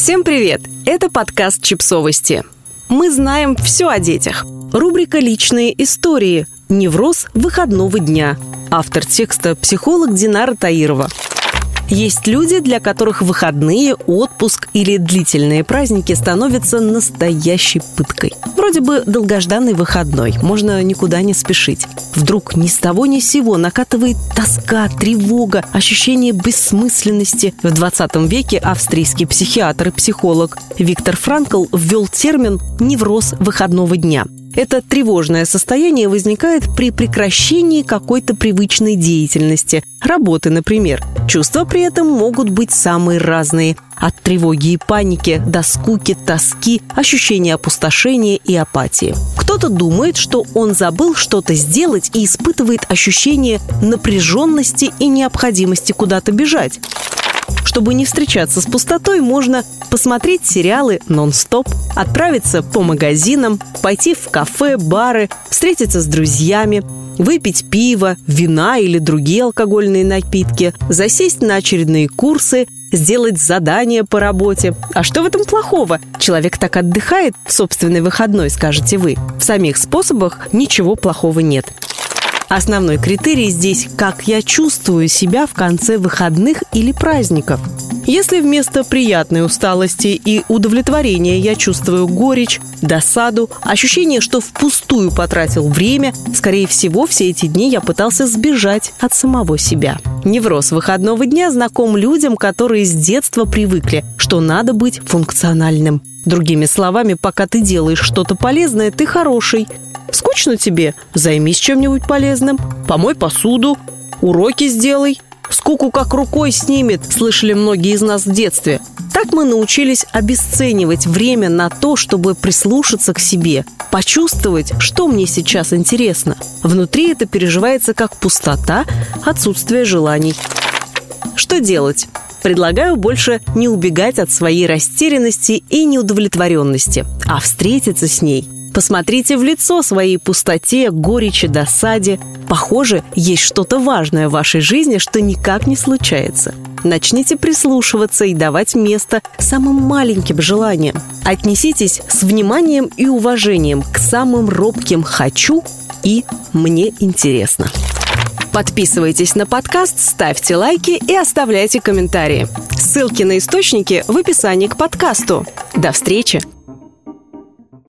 Всем привет! Это подкаст «Чипсовости». Мы знаем все о детях. Рубрика «Личные истории». Невроз выходного дня. Автор текста – психолог Динара Таирова. Есть люди, для которых выходные, отпуск или длительные праздники становятся настоящей пыткой. Вроде бы долгожданный выходной, можно никуда не спешить. Вдруг ни с того ни с сего накатывает тоска, тревога, ощущение бессмысленности. В 20 веке австрийский психиатр и психолог Виктор Франкл ввел термин «невроз выходного дня». Это тревожное состояние возникает при прекращении какой-то привычной деятельности, работы, например. Чувства при этом могут быть самые разные – от тревоги и паники до скуки, тоски, ощущения опустошения и апатии. Кто-то думает, что он забыл что-то сделать и испытывает ощущение напряженности и необходимости куда-то бежать. Чтобы не встречаться с пустотой, можно посмотреть сериалы нон-стоп, отправиться по магазинам, пойти в кафе, бары, встретиться с друзьями, выпить пиво, вина или другие алкогольные напитки, засесть на очередные курсы, сделать задание по работе. А что в этом плохого? Человек так отдыхает в собственный выходной, скажете вы. В самих способах ничего плохого нет. Основной критерий здесь – как я чувствую себя в конце выходных или праздников. Если вместо приятной усталости и удовлетворения я чувствую горечь, досаду, ощущение, что впустую потратил время, скорее всего, все эти дни я пытался сбежать от самого себя. Невроз выходного дня знаком людям, которые с детства привыкли, что надо быть функциональным. Другими словами, пока ты делаешь что-то полезное, ты хороший. Скучно тебе? Займись чем-нибудь полезным. Помой посуду, уроки сделай. Скуку как рукой снимет, слышали многие из нас в детстве. Так мы научились обесценивать время на то, чтобы прислушаться к себе, почувствовать, что мне сейчас интересно. Внутри это переживается как пустота, отсутствие желаний. Что делать? Предлагаю больше не убегать от своей растерянности и неудовлетворенности, а встретиться с ней – Посмотрите в лицо своей пустоте, горечи, досаде. Похоже, есть что-то важное в вашей жизни, что никак не случается. Начните прислушиваться и давать место самым маленьким желаниям. Отнеситесь с вниманием и уважением к самым робким «хочу» и «мне интересно». Подписывайтесь на подкаст, ставьте лайки и оставляйте комментарии. Ссылки на источники в описании к подкасту. До встречи!